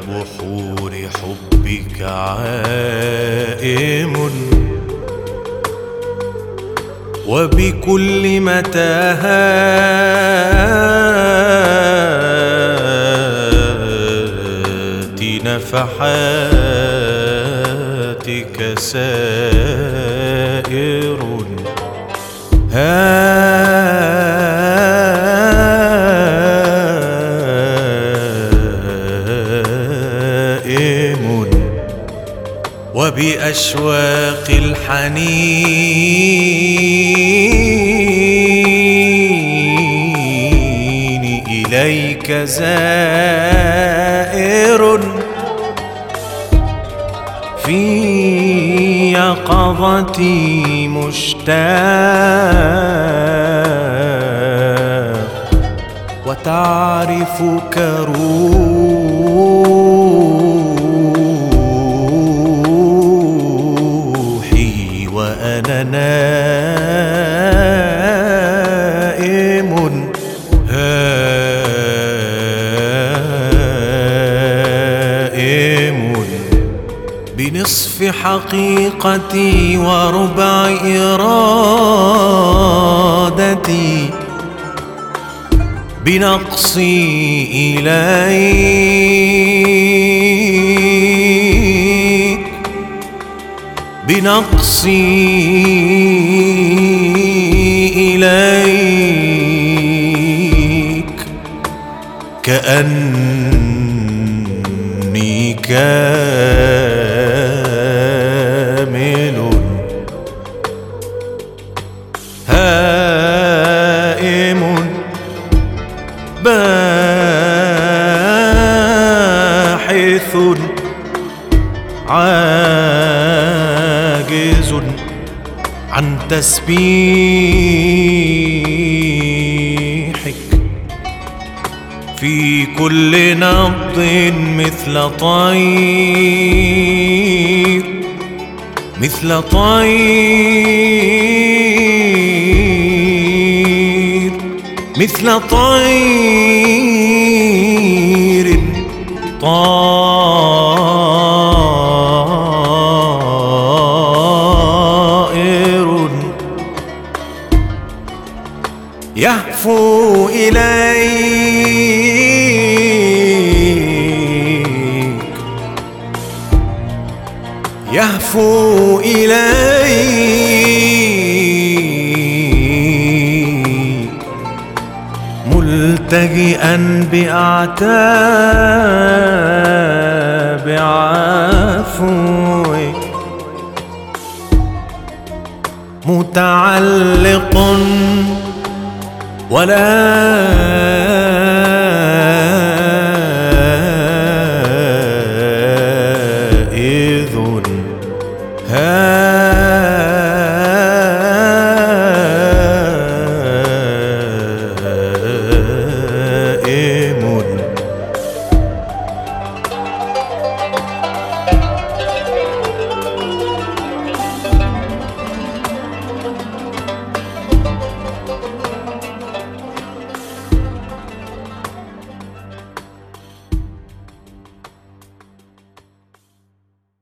بحور حبك عائم. وبكل متاهات نفحاتك سائر وبأشواق الحنين إليك زائر في يقظتي مشتاق وتعرف كروحي بنصف حقيقتي وربع إرادتي. بنقصي إليك بنقصي إليك. كأني كامل هائم باحث عاجز عن تسبيحك. في كل نبض مثل طير مثل طير. مثل طير طائر يهفو إليك يهفو إليك. لاجئا بأعتاب عفوك متعلق ولا إذن هاي